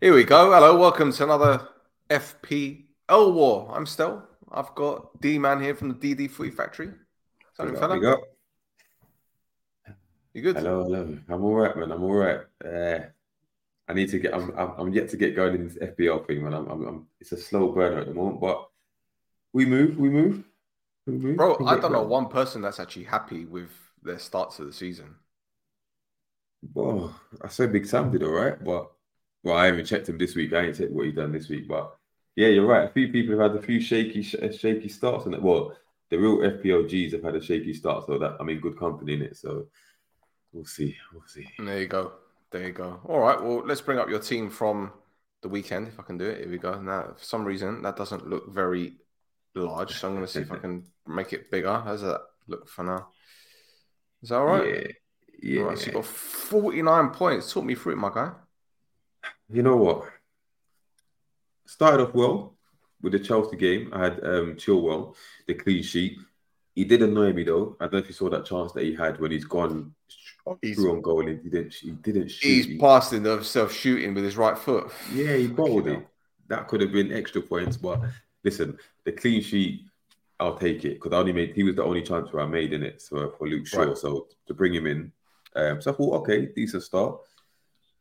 Here we go. Hello, welcome to another FPL War. I'm Stel. I've got D Man here from the DD Footy Factory. Something, fella? Big. You good? Hello, hello. I'm all right, man. I'm all right. Uh, I need to get. I'm, I'm. I'm yet to get going in this FPL thing, man. I'm, I'm. It's a slow burner at the moment, but we move. We move. We move. Bro, I don't know going. one person that's actually happy with their starts of the season. Well, I said Big Sam did all right, but well, I haven't checked him this week. I ain't checked what he done this week, but yeah, you're right. A few people have had a few shaky, sh- uh, shaky starts and. Well, the real FPLGs have had a shaky start, so that I mean, good company in it. So we'll see. We'll see. There you go. There you go. All right. Well, let's bring up your team from the weekend if I can do it. Here we go. Now, for some reason, that doesn't look very large, so I'm going to see if I can make it bigger. How's that look for now? Is that all right? Yeah. Yeah. All right, so you got 49 points. Talk me through it, my guy. You know what? Started off well with the Chelsea game. I had um, Chilwell, the clean sheet. He did annoy me though. I don't know if you saw that chance that he had when he's gone He's, through on goal and he didn't. He didn't shoot. he's He- passed himself shooting with his right foot. yeah, he bowled it. That could have been extra points, but listen, the clean sheet, I'll take it because I only made. He was the only chance where I made in it so for Luke Shaw. Right. So to bring him in, um, so I thought, okay, decent start.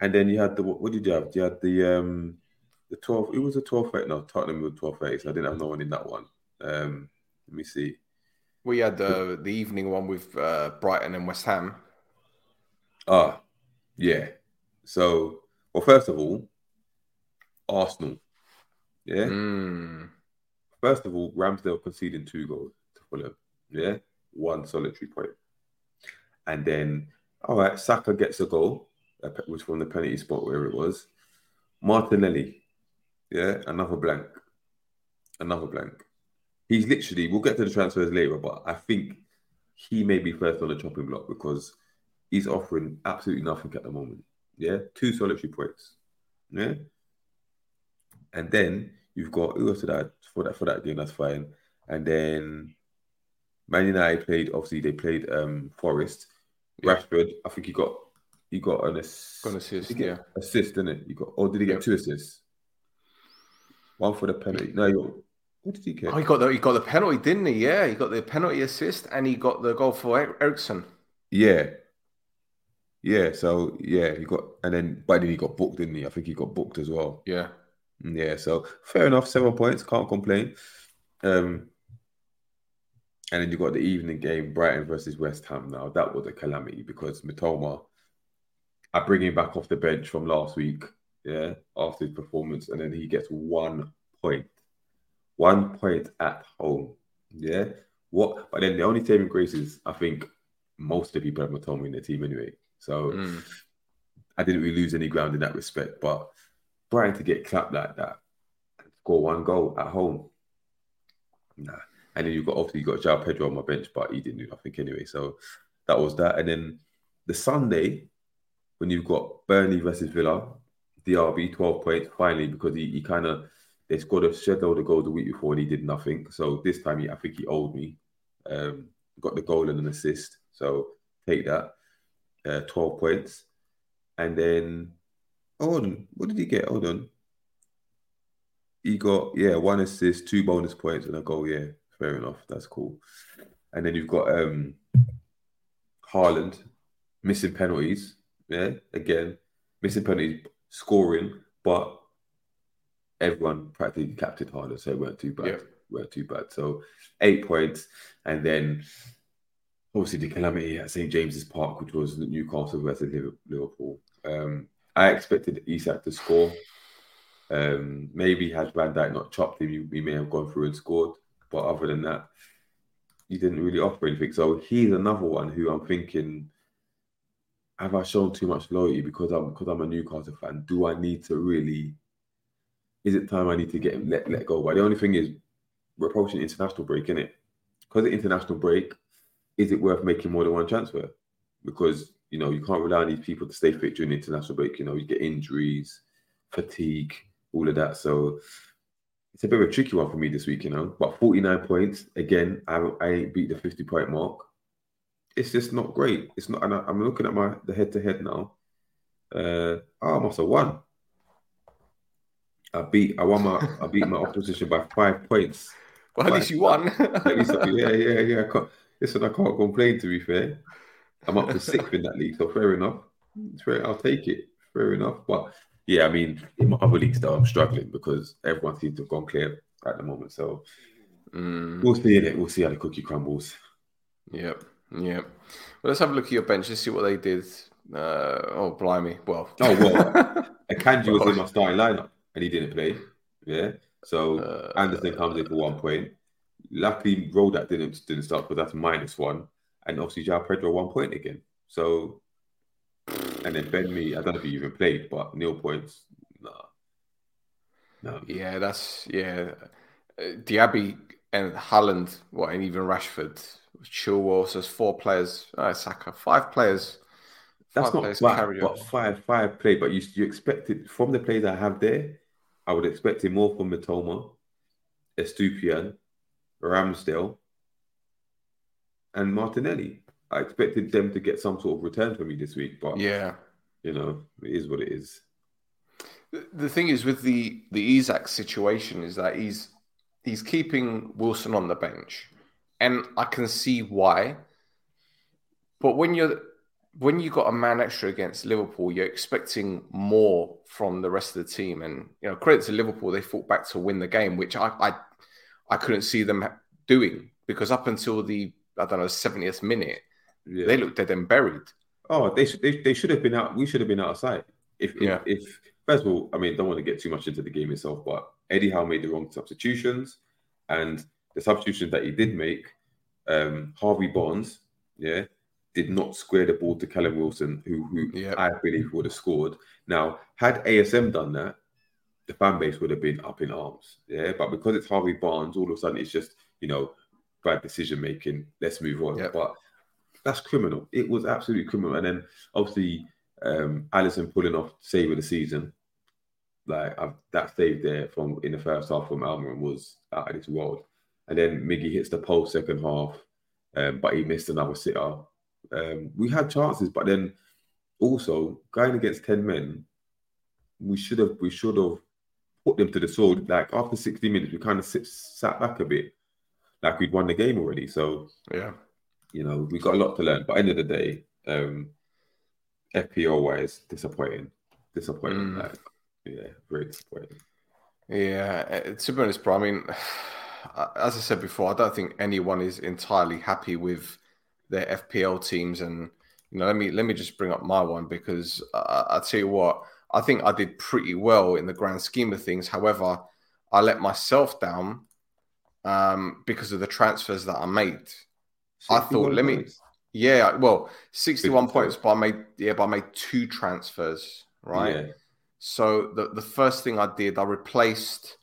And then you had the what did you have? You had the um the twelve. It was a twelve thirty. No, Tottenham with twelve. So I didn't have no one in that one. Um, let me see. We had the the evening one with uh, Brighton and West Ham. Ah, yeah. So, well, first of all, Arsenal. Yeah. Mm. First of all, Ramsdale conceding two goals to Fulham. Yeah, one solitary point. And then, all right, Saka gets a goal, which from the penalty spot where it was. Martinelli, yeah, another blank, another blank. He's literally. We'll get to the transfers later, but I think he may be first on the chopping block because he's offering absolutely nothing at the moment. Yeah, two solitary points. Yeah, and then you've got who else did I for that for that game? That's fine. And then Man United played. Obviously, they played um Forest. Yeah. Rashford, I think he got he got an assist. Got an assist, Did yeah. assist, didn't it? You got or did he get Yeah. two assists? One for the penalty. No, got, what did he get? Oh, he got the he got the penalty, didn't he? Yeah, he got the penalty assist and he got the goal for Er- Eriksen. Yeah. Yeah, so yeah, he got and then but then he got booked, didn't he? I think he got booked as well. Yeah. Yeah, so fair enough, seven points, can't complain. Um and then you got the evening game, Brighton versus West Ham. Now that was a calamity because Mitoma, I bring him back off the bench from last week, yeah, after his performance, and then he gets one point. One point at home. Yeah. What but then the only saving grace is I think most of the people have Mitoma in their team anyway. So Mm. I didn't really lose any ground in that respect. But Brighton to get clapped like that, score one goal at home. Nah. And then you've got obviously you got João Pedro on my bench, but he didn't do nothing anyway. So that was that. And then the Sunday, when you've got Burnley versus Villa, DRB 12 points finally because he, he kind of they scored a shed load of goals the week before and he did nothing. So this time he, I think he owed me. Um, got the goal and an assist. So take that. Uh, 12 points. And then hold on, what did he get? Hold on. He got yeah, one assist, two bonus points, and a goal. Yeah, fair enough. That's cool. And then you've got um Haaland missing penalties. Yeah, again, missing penalties, scoring, but everyone practically captured harder, so it weren't too bad. Yeah. weren't too bad. So eight points, and then obviously the calamity at St James's Park, which was Newcastle versus Liverpool. Um, I expected Isak to score. Um, maybe had Van Dijk not chopped him, he may have gone through and scored. But other than that, he didn't really offer anything. So he's another one who I'm thinking, have I shown too much loyalty because I'm because I'm a Newcastle fan? Do I need to really? Is it time I need to get him let let go? But the only thing is, we're approaching international break, isn't it? Because international break, is it worth making more than one transfer? Because you know you can't rely on these people to stay fit during international break. You know you get injuries, fatigue, all of that. So it's a bit of a tricky one for me this week, you know. But 49 points again. I I ain't beat the 50 point mark. It's just not great. It's not. And I, I'm looking at my the head to head now. Uh, I must have won. I beat I won my I beat my opposition by five points. Well, at least you won. At least I, yeah, yeah, yeah. I can't, listen, I can't complain. To be fair, I'm up to sixth in that league, so fair enough. Fair, I'll take it. Fair enough. But yeah, I mean, in my other leagues, though, I'm struggling because everyone seems to have gone clear at the moment. So Mm, we'll see in it. We'll see how the cookie crumbles. yep, yep. Well, let's have a look at your bench. Let's see what they did. Uh, oh, blimey. Well, Oh well, Akanji was in my starting lineup and he didn't play. Yeah, so Uh, Anderson comes in for one point. Luckily, Rodak didn't didn't start, but that's minus one. And obviously, João Pedro one point again. So, and then Ben Mee, I don't know if he even played, but nil points. Nah, no. Yeah, that's yeah. Uh, Diaby and Haaland, what, and even Rashford, Chilwell. So there's four players. Uh, Saka, five players. That's five not players carried but five five play. But you you expected from the players I have there, I would expect it more from Mitoma, Estupiñán, Ramsdale, and Martinelli. I expected them to get some sort of return for me this week, but Yeah. you know, it is what it is. The- The thing is with the the Isak situation is that he's he's keeping Wilson on the bench, and I can see why. But when you're when you got a man extra against Liverpool, you're expecting more from the rest of the team. And you know, credit to Liverpool, they fought back to win the game, which I I, I couldn't see them doing because up until the I don't know seventieth minute, Yeah. they looked dead and buried. Oh, they should they, they should have been out. We should have been out of sight. If if, Yeah. if first of all, I mean, don't want to get too much into the game itself, but Eddie Howe made the wrong substitutions, and the substitutions that he did make, um, Harvey Barnes, yeah, did not square the ball to Callum Wilson, who who Yeah. I believe would have scored. Now, had ASM done that, the fan base would have been up in arms, yeah. But because it's Harvey Barnes, all of a sudden it's just you know bad decision making. Let's move on. Yeah. But that's criminal. It was absolutely criminal. And then obviously um Alisson pulling off save of the season. Like I've, that save there from in the first half from Almiron was out of this world. And then Miggy hits the post second half, um, but he missed another sitter. Um, we had chances, but then also going against 10 men, we should have we should have put them to the sword. Like after 60 minutes, we kind of sit, sat back a bit, like we'd won the game already. So Yeah. you know, we got a lot to learn. But end of the day, um, FPL wise, disappointing, disappointing. Mm. Like, yeah, very disappointing. Yeah, uh, to be honest, bro, I mean, as I said before, I don't think anyone is entirely happy with their FPL teams. And you know, let me let me just bring up my one because I, I tell you what, I think I did pretty well in the grand scheme of things. However, I let myself down um, because of the transfers that I made. I thought, 61 let me- Yeah, well, sixty-one 54. points, but I made yeah, but I made two transfers, right? Yeah. So the, the first thing I did, I replaced.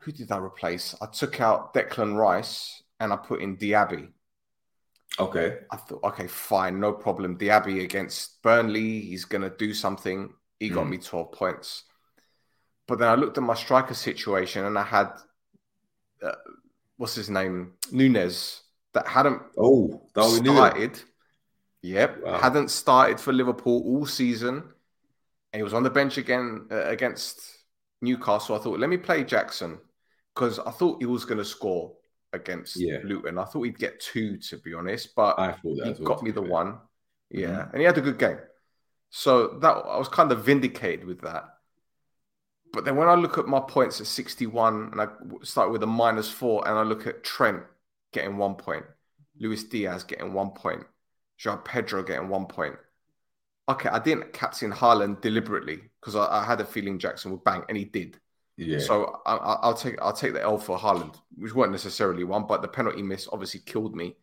Who did I replace? I took out Declan Rice and I put in Diaby. Okay. I thought, okay, fine, no problem. Diaby against Burnley, he's going to do something. He got Mm. me 12 points. But then I looked at my striker situation and I had, uh, what's his name? Nunez, that hadn't Oh, that started. Yep, Wow. hadn't started for Liverpool all season. And he was on the bench again uh, against Newcastle. I thought, let me play Jackson because I thought he was going to score against Yeah. Luton. I thought he'd get two, to be honest, but I thought that he got me the one. Yeah, Mhm. and he had a good game. So that I was kind of vindicated with that. But then when I look at my points at 61 and I start with a minus four and I look at Trent getting one point, Luis Diaz getting one point, Joao Pedro getting one point. Okay, I didn't captain Haaland deliberately because I, I had a feeling Jackson would bang, and he did. Yeah. So I, I- I'll take I'll take the L for Haaland, which weren't necessarily one, but the penalty miss obviously killed me.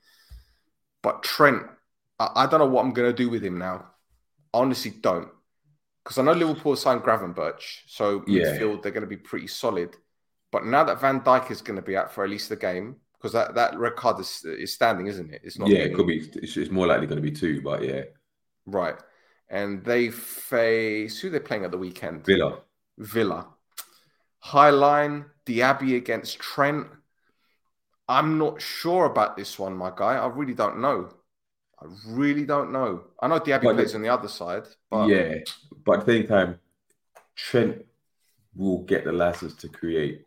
But Trent, I, I don't know what I'm gonna do with him now. I honestly don't, because I know Liverpool signed Gravenberch, so Yeah. midfield they're going to be pretty solid. But now that Van Dijk is going to be out for at least the game, because that, that red card is, is standing, isn't it? It's not. yeah, it could be. It's, it's more likely going to be two, but yeah, right. And they face who they're playing at the weekend. Villa. Villa. High line, Diaby against Trent. I'm not sure about this one, my guy. I really don't know. I really don't know. I know Diaby But plays the- on the other side, but yeah, but at the same time, Trent will get the license to create.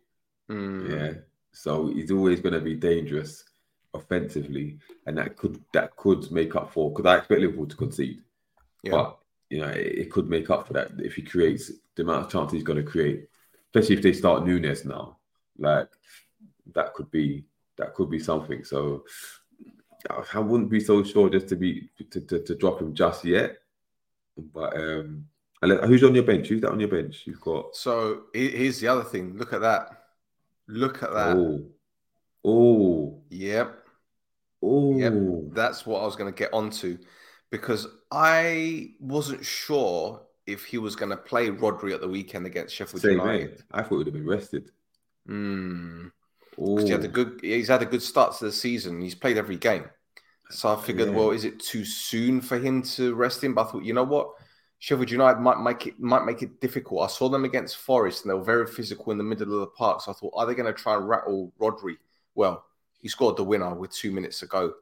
Mm. Yeah. So he's always going to be dangerous offensively, and that could that could make up for because I expect Liverpool to concede, Yeah. but you know it, it could make up for that if he creates the amount of chances he's going to create, especially if they start Nunez now, like that could be that could be something. So I- wouldn't be so sure just to be to, to, to drop him just yet, but um. Who's on your bench? Who's that on your bench? You've got So here's the other thing. Look at that. Look at that. oh, oh, Yep. oh, Yep. That's what I was going to get onto because I wasn't sure if he was going to play Rodri at the weekend against Sheffield Same United. I thought he would have been rested. Hmm. 'Cause he had a good. He's had a good start to the season. He's played every game. So I figured, Yeah. well, is it too soon for him to rest him? But I thought, you know what, Sheffield United might make it might make it difficult. I saw them against Forest, and they were very physical in the middle of the park. So I thought, are they going to try and rattle Rodri? Well, he scored the winner with two minutes to go.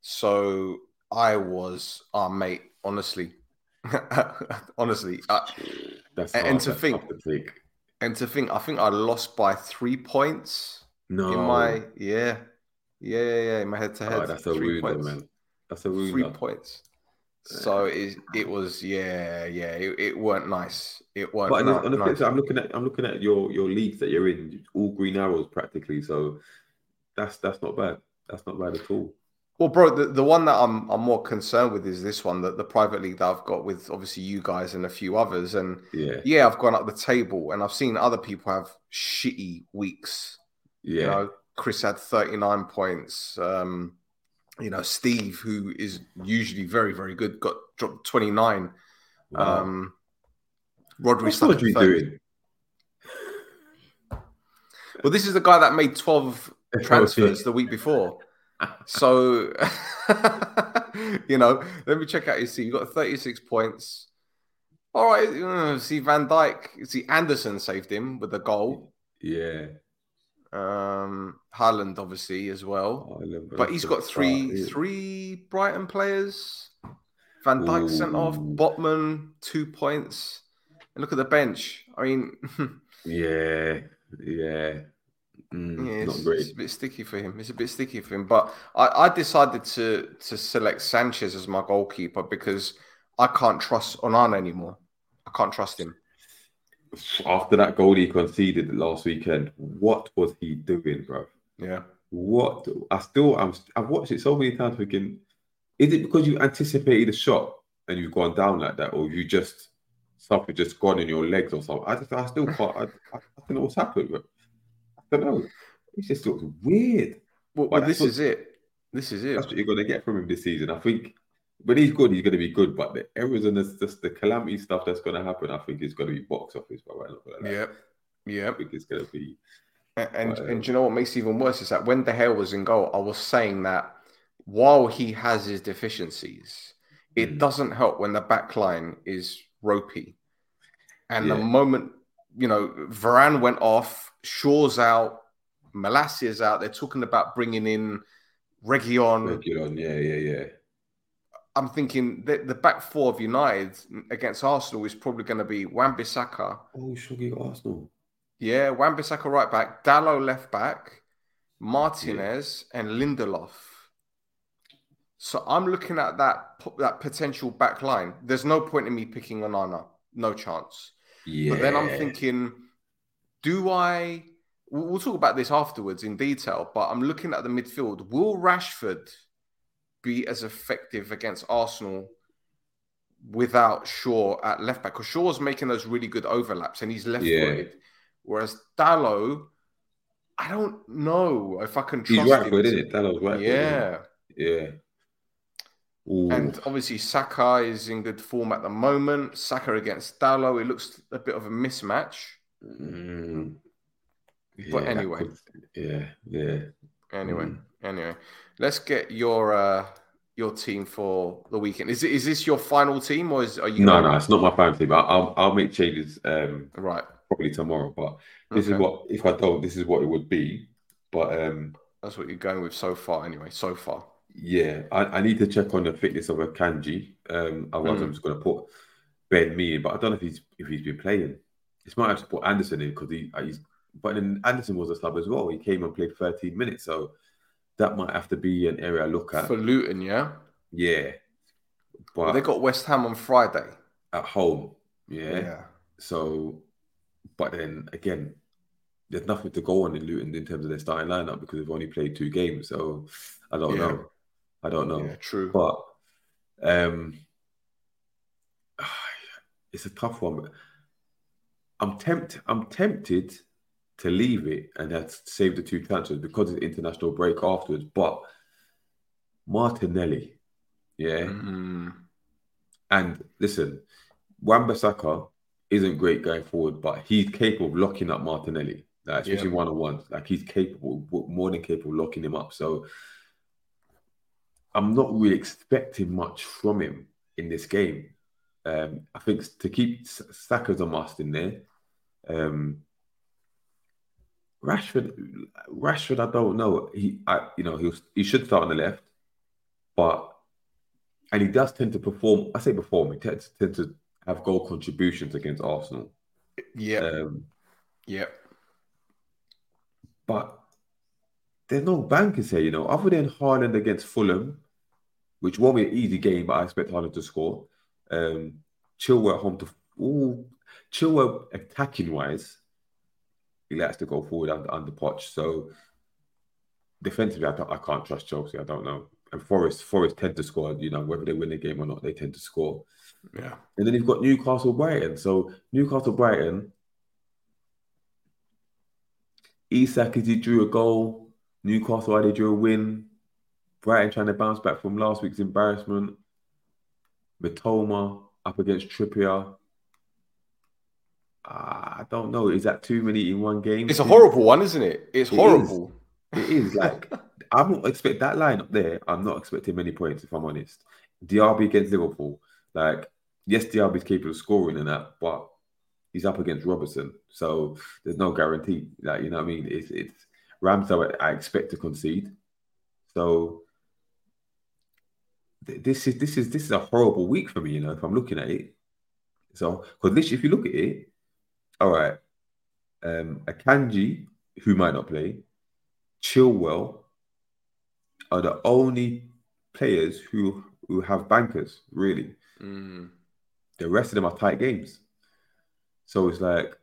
So I was, oh mate, honestly, honestly, I, that's and hard, to that's think- to and to think, I think I lost by three points No, in my yeah, yeah, yeah, yeah, in my head to oh, head. that's a points. man. That's a Three points. So it it was yeah yeah it, it weren't nice. It weren't. But on the, on the flip nice. side, I'm looking at I'm looking at your your leagues that you're in, all green arrows practically. So that's that's not bad. That's not bad at all. Well, bro, the, the one that I'm I'm more concerned with is this one, that the private league that I've got with obviously you guys and a few others. And Yeah, yeah, I've gone up the table and I've seen other people have shitty weeks. yeah, You know, Chris had 39 points. Um, you know, Steve, who is usually very, very good, got dropped 29. Wow. Um, Rodri What's stuck at 30. doing? Well, this is the guy that made 12 transfers the week before. So, you know, let me check out his team. You got 36 points. All right, uh, see Van Dijk. See Anderson saved him with a goal. Yeah, Um, Haaland obviously as well, but he's got three yeah. three Brighton players. Van Dijk sent off. Botman two points. And look at the bench. I mean, Yeah, yeah. Mm, Yeah, not it's, great. it's a bit sticky for him. It's a bit sticky for him. But I, I decided to to select Sanchez as my goalkeeper because I can't trust Onana anymore. I can't trust him. After that goal he conceded last weekend, what was he doing, bro? Yeah. What I still I'm I've watched it so many times thinking, is it because you anticipated a shot and you've gone down like that, or you just something just gone in your legs or something? I just I still can't I, I, I don't know what's happened, don't know. It just looks weird. Well, Well, well, this what- is it. This is it. That's what you're gonna get from him this season. I think when he's good, he's gonna be good, but the errors and the, just the calamity stuff that's gonna happen, I think is gonna be box office, but not gonna. Yep. I think it's gonna be And and, Right. you know what makes it even worse is that when De Gea was in goal, I was saying that while he has his deficiencies, it Mm. doesn't help when the back line is ropey. And the moment, you know, Varane went off, Shaw's out, Malacia's out, they're talking about bringing in Reguilón. regular. Yeah, yeah, yeah. I'm thinking that the back four of United against Arsenal is probably going to be Wan-Bissaka, Oh, Shoggy Arsenal. Yeah, Wan-Bissaka right back, Dalot left back, Martinez and Lindelof. So I'm looking at that that potential back line. There's no point in me picking Onana, no chance. Yeah. But then I'm thinking, do I? We'll talk about this afterwards in detail. But I'm looking at the midfield. Will Rashford be as effective against Arsenal without Shaw at left back? Because Shaw's making those really good overlaps and he's left Yeah. footed. Whereas Dalot, I don't know if I can he's trust right him. foot, to- isn't it? Right. foot, yeah. Yeah. Ooh. And obviously, Saka is in good form at the moment. Saka against Dalot, it looks a bit of a mismatch. Mm. But Yeah, that anyway. could- yeah, yeah. Anyway, Mm. anyway, let's get your uh your team for the weekend. Is is this your final team or is are you No, no, it's not my final team. I'll I'll make changes um right? probably tomorrow. But this is what if I don't, this is what it would be. But um That's what you're going with so far. Anyway, so far. Yeah, I, I need to check on the fitness of Akanji. Um otherwise Mm. I'm just gonna put Ben Mee in, but I don't know if he's if he's been playing. It's might have to put Anderson in because he uh, he's but then Anderson was a sub as well. He came and played 13 minutes, so that might have to be an area I look at. For Luton, yeah. Yeah, but Well, they got West Ham on Friday. at home, yeah. Yeah. So, but then again, there's nothing to go on in Luton in terms of their starting lineup because they've only played two games. So I don't Yeah. know. I don't know. Yeah, true. But um, it's a tough one. I'm tempted. I'm tempted to leave it and have save the two transfers because it's international break afterwards. But Martinelli, yeah, Mm, and listen, Wan-Bissaka isn't great going forward, but he's capable of locking up Martinelli, like, especially Yeah. one on ones. Like he's capable, more than capable, of locking him up. So I'm not really expecting much from him in this game. Um, I think to keep Saka's a must in there. Um, Rashford, Rashford, I don't know. He, I, you know, he he should start on the left, but and he does tend to perform. I say perform. He tends tend to have goal contributions against Arsenal. yeah. Um, yeah. but there's no bankers here, you know, other than Haaland against Fulham, which won't be an easy game, but I expect Haaland to score. Um, Chilwell at home to ooh, Chilwell attacking wise, he likes to go forward under, under Poch. So defensively, I, I can't trust Chelsea. I don't know. And Forest, Forest tend to score. You know, whether they win the game or not, they tend to score. Yeah. And then you've got Newcastle Brighton. So Newcastle Brighton, Isak is he drew a goal. Newcastle they drew a win. Brighton trying to bounce back from last week's embarrassment. Mitoma up against Trippier. Ah, I don't know. Is that too many in one game? It's a horrible one, isn't it? It's It horrible. It is like I'm not expect that line up there. I'm not expecting many points if I'm honest. Diaby against Liverpool, like yes, Diaby's capable of scoring and that, but he's up against Robertson, so there's no guarantee. Like you know what I mean? It's it's Ramsdale. I expect to concede, so th- this is this is this is a horrible week for me. You know, if I'm looking at it, so because literally, if you look at it, all right, um, Akanji, who might not play, Chilwell are the only players who who have bankers, really. Mm. The rest of them are tight games. So it's like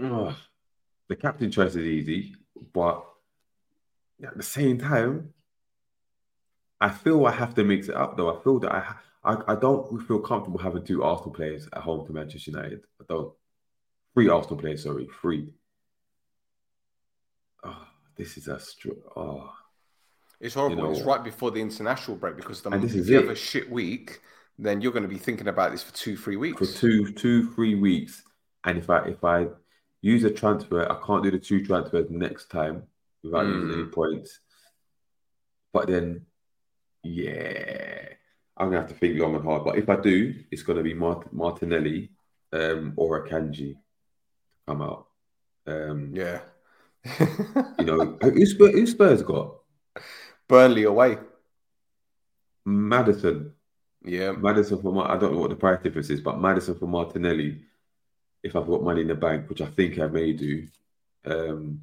ugh, the captain choice is easy, but at the same time, I feel I have to mix it up though. I feel that I I, I don't feel comfortable having two Arsenal players at home to Manchester United. I don't. Three Arsenal players, sorry, three. Oh, this is a str- oh. It's horrible. know it's right before the international break because the, this is you have a shit week, then you're going to be thinking about this for two, three weeks. for two, two, three weeks. And if I if I use a transfer, I can't do the two transfers next time without using any points. But then, yeah, I'm gonna have to think long and hard. But if I do, it's gonna be Mart- Martinelli um, or Akanji come out. Um, Yeah. You know, who Spurs, who Spurs got? Burnley away. Maddison. Yeah. Maddison for Mar- I don't know what the price difference is, but Maddison for Martinelli, if I've got money in the bank, which I think I may do, um,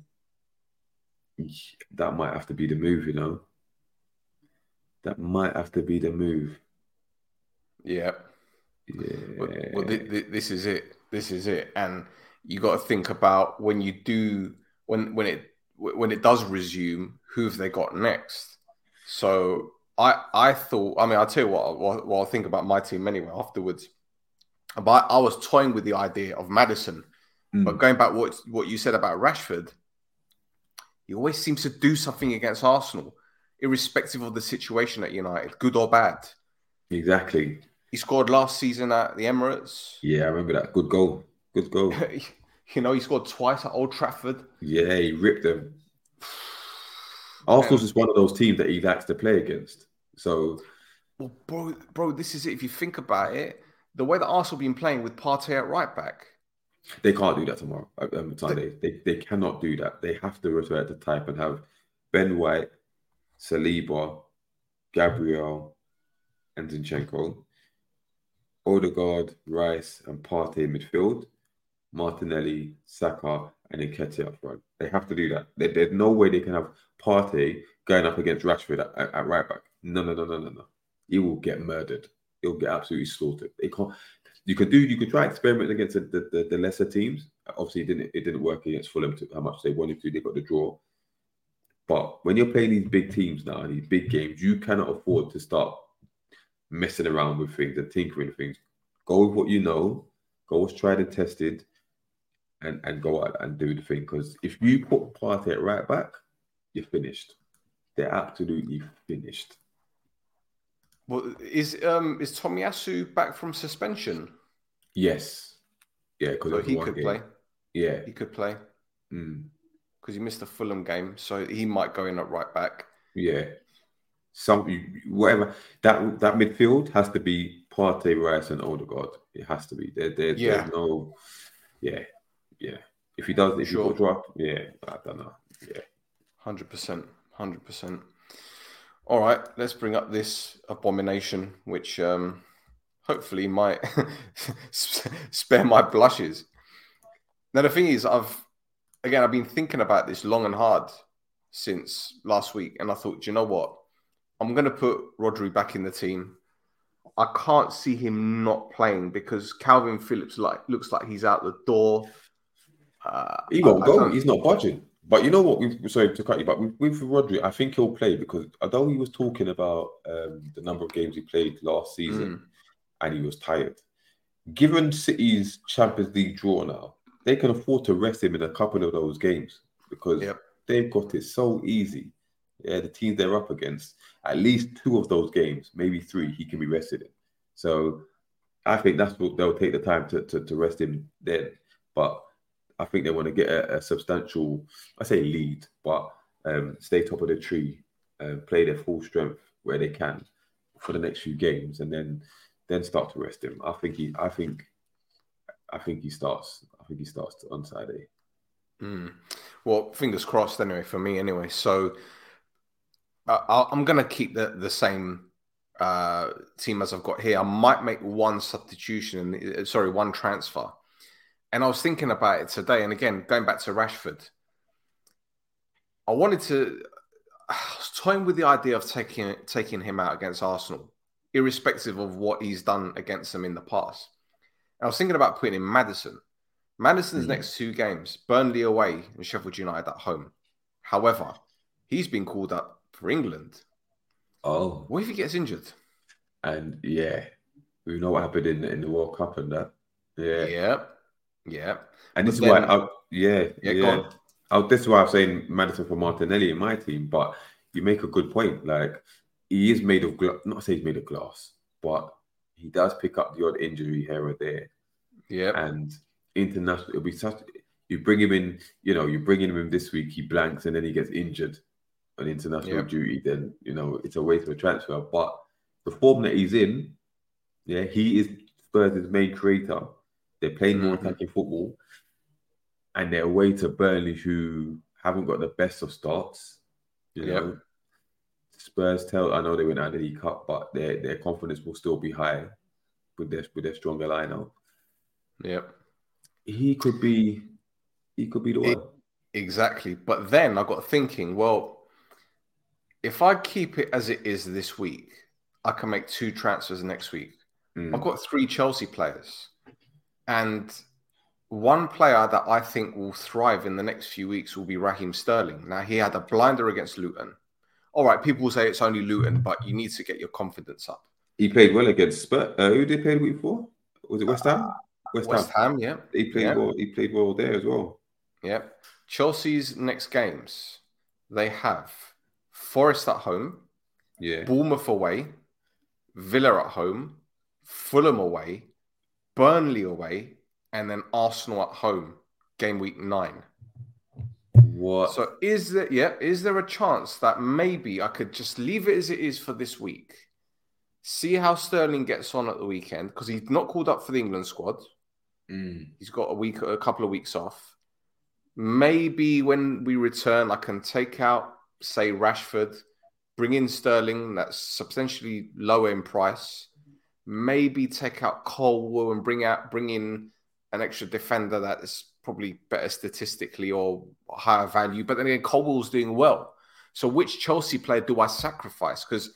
that might have to be the move, you know. That might have to be the move. Yeah. Yeah. Well, well thi- thi- this is it. This is it. And you got to think about when you do when when it when it does resume, who have they got next? So I I thought. I mean, I'll tell you what. What, what I'll think about my team anyway afterwards. But I was toying with the idea of Maddison. Mm. But going back what what you said about Rashford, he always seems to do something against Arsenal, irrespective of the situation at United, good or bad. exactly. He scored last season at the Emirates. Yeah, I remember that. Good goal. Good goal. you know, he scored twice at Old Trafford. yeah, he ripped them. Arsenal's just one of those teams that he likes to play against. So Well, bro, bro, this is it. If you think about it, the way that Arsenal been playing with Partey at right back, They can't do that tomorrow. Um, Sunday. They, they cannot do that. They have to revert to type and have Ben White, Saliba, Gabriel, and Zinchenko, Odegaard, Rice, and Partey in midfield, Martinelli, Saka, and Nketiah up front. They have to do that. There- there's no way they can have Partey going up against Rashford at, at, at right back. No, no, no, no, no, no. He will get murdered. He'll get absolutely slaughtered. They can't. You could do. You could try experiment against the, the, the, the lesser teams. Obviously, it didn't. It didn't work against Fulham to how much they wanted to. They got the draw. But when you're playing these big teams now, these big games, you cannot afford to start messing around with things and tinkering things. Go with what you know. Go what's tried and tested, and and go out and do the thing. Because if you put Partey at right back, you're finished. They're absolutely finished. Well, is um is Tomiyasu back from suspension? Yes. Yeah, because So he could play. Yeah. He could play Mm. because he missed the Fulham game, so he might go in at right back. Yeah. Some whatever that that midfield has to be Partey, Rice, and Odegaard. It has to be. There, there Yeah. there's no yeah. Yeah. If he does if Sure. he draft, yeah, I don't know. Yeah. Hundred percent, hundred percent. All right, let's bring up this abomination, which um, hopefully might spare my blushes. Now the thing is, I've again I've been thinking about this long and hard since last week, and I thought, you know what? I'm going to put Rodri back in the team. I can't see him not playing because Kalvin Phillips like looks like he's out the door. Uh, He won't go. He's not budging. But you know what? We've, sorry to cut you, but with, with Rodri, I think he'll play because although he was talking about um, the number of games he played last season Mm. and he was tired, given City's Champions League draw now, they can afford to rest him in a couple of those games because Yep. they've got it so easy. Yeah, the teams they're up against, at least two of those games, maybe three, he can be rested in. So I think that's what they'll take the time to, to, to rest him then. But I think they want to get a, a substantial, I say lead, but um, stay top of the tree, uh, play their full strength where they can for the next few games, and then then start to rest him. I think he, I think, I think he starts. I think he starts on Saturday. Mm. Well, fingers crossed anyway for me anyway. So I'm going to keep the, the same uh, team as I've got here. I might make one substitution, sorry, one transfer. And I was thinking about it today. And again, going back to Rashford, I wanted to, I was toying with the idea of taking, taking him out against Arsenal, irrespective of what he's done against them in the past. I was thinking about putting in Maddison. Maddison's Mm. next two games, Burnley away and Sheffield United at home. However, he's been called up for England. Oh, What if he gets injured? and yeah, we know what happened in in the World Cup and that. Yeah, Yeah. Yeah. and this But is why, I, yeah, Yeah, yeah. I, this is why I'm saying Maddison for Martinelli in my team. But you make a good point. Like he is made of glass. Not say he's made of glass, but he does pick up the odd injury here or there. Yeah. And international, it'll be such. You bring him in, you know, you bring him in this week, he blanks, and then he gets injured on international Yeah. duty. Then you know it's a waste of a transfer. But the form that he's in, yeah, he is Spurs' main creator. They're playing more Mhm. attacking football, and they're away to Burnley, who haven't got the best of starts. You Yep. know, Spurs tell. I know they went out of the League Cup, but their their confidence will still be high with their with their stronger lineup. Yeah. He could be, he could be the It- one. Exactly. But then I got thinking, well, if I keep it as it is this week, I can make two transfers next week. Mm. I've got three Chelsea players. And one player that I think will thrive in the next few weeks will be Raheem Sterling. Now, he had a blinder against Luton. All right, people will say it's only Luton, but you need to get your confidence up. He played well against Spurs. Uh, who did he play the week for? Was it West Ham? West, Uh, West Ham. Ham, yeah. He played yeah. well. He played well there as well. Yeah. Chelsea's next games, they have Forest at home, Yeah. Bournemouth away, Villa at home, Fulham away, Burnley away, and then Arsenal at home, game week nine. What? So is there yeah, is there a chance that maybe I could just leave it as it is for this week? See how Sterling gets on at the weekend because he's not called up for the England squad. Mm. He's got a week, a couple of weeks off. Maybe when we return, I can take out, say, Rashford, bring in Sterling, that's substantially lower in price. Maybe take out Colwill and bring out, bring in an extra defender that is probably better statistically or higher value. But then again, Colwill's doing well. So which Chelsea player do I sacrifice? Because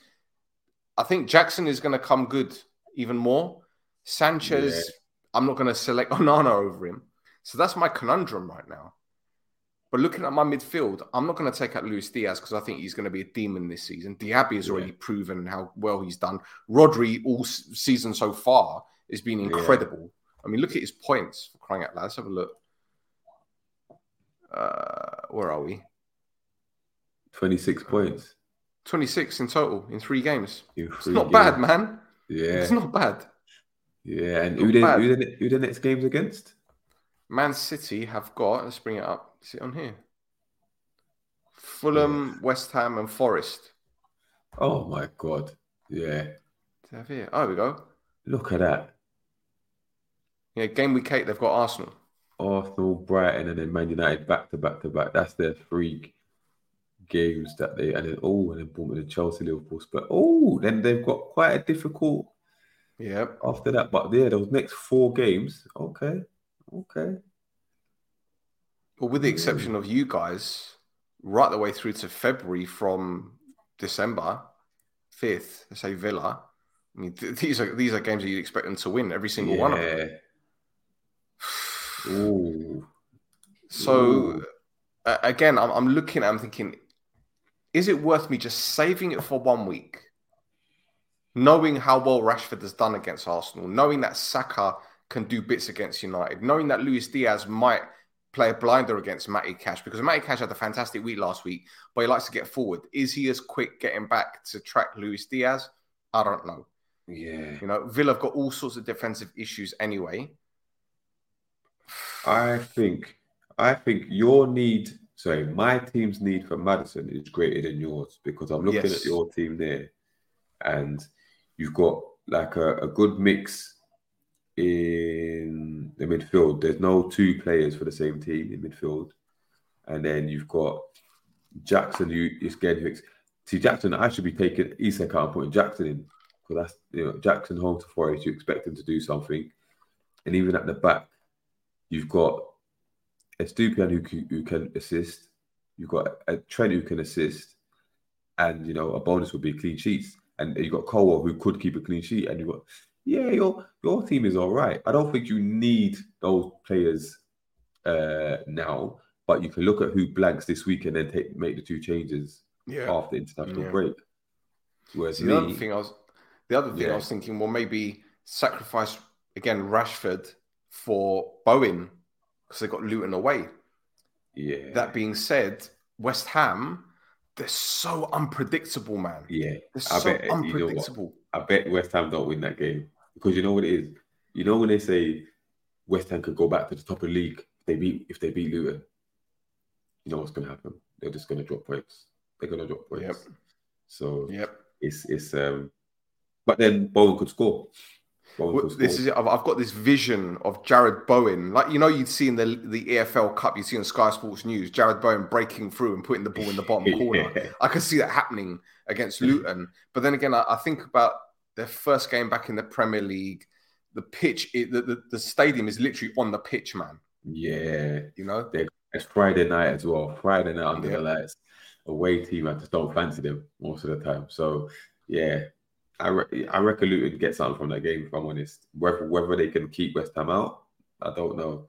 I think Jackson is going to come good even more. Sanchez, yeah. I'm not going to select Onana over him. So that's my conundrum right now. But looking at my midfield, I'm not going to take out Luis Diaz because I think he's going to be a demon this season. Diaby has already yeah. proven how well he's done. Rodri, all season so far, has been incredible. Yeah. I mean, look at his points for crying out loud. Let's have a look. Uh, where are we? 26 points. 26 in total in three games. In three it's not games. bad, man. Yeah. It's not bad. Yeah. And who, then, who, the, who the next game's against? Man City have got, let's bring it up. Is it on here? Fulham, yeah. West Ham, and Forest. Oh my god. Yeah. Have oh, here. Oh, we go. Look at that. Yeah, game week eight, they've got Arsenal. Arsenal, Brighton, and then Man United back to back to back. That's their three games that they and then oh, and then Bournemouth and Chelsea, Liverpool, but oh, then they've got quite a difficult. Yeah. After that, but yeah, those next four games, okay, okay. Well, with the exception of you guys, right the way through to February from December fifth, say Villa. I mean, th- these are these are games that you'd expect them to win every single yeah. one of them. Ooh. So Ooh. Uh, again, I'm, I'm looking. I'm thinking, is it worth me just saving it for one week, knowing how well Rashford has done against Arsenal, knowing that Saka can do bits against United, knowing that Luis Diaz might play a blinder against Matty Cash because Matty Cash had a fantastic week last week, but he likes to get forward. Is he as quick getting back to track Luis Diaz? I don't know. Yeah. You know, Villa have got all sorts of defensive issues anyway. I think I think your need, sorry, my team's need for Maddison is greater than yours because I'm looking yes. at your team there and you've got like a, a good mix in the midfield. There's no two players for the same team in midfield. And then you've got Jackson, who is getting See, Jackson, I should be taking Isak out and putting Jackson in because that's, you know, Jackson home to Forest. You expect him to do something. And even at the back, you've got Estupiñán who, who can assist. You've got a Trent who can assist. And, you know, a bonus would be clean sheets. And you've got Cole who could keep a clean sheet. And you've got yeah, your your team is all right. I don't think you need those players uh, now, but you can look at who blanks this week and then take make the two changes yeah. after international yeah. break. Whereas the me, other thing I was the other thing yeah. I was thinking, well, maybe sacrifice again Rashford for Bowen because they got Luton away. Yeah. That being said, West Ham, they're so unpredictable, man. Yeah. They're I so bet, unpredictable. You know I bet West Ham don't win that game because you know what it is. You know when they say West Ham could go back to the top of the league if they beat if they beat Luton. You know what's going to happen? They're just going to drop points. They're going to drop points. Yep. So yep. It's it's um. But then Bowen could score. This is I've, I've got this vision of Jarrod Bowen, like you know you'd see in the the EFL Cup, you see on Sky Sports News, Jarrod Bowen breaking through and putting the ball in the bottom corner. yeah. I can see that happening against mm-hmm. Luton. But then again, I, I, think about their first game back in the Premier League. The pitch, it, the, the, the stadium is literally on the pitch, man. Yeah, you know, it's Friday night as well. Friday night under yeah. the lights. Away team, I just don't fancy them most of the time. So yeah, I re- I reckon Luton get something from that game. If I'm honest, whether whether they can keep West Ham out, I don't know.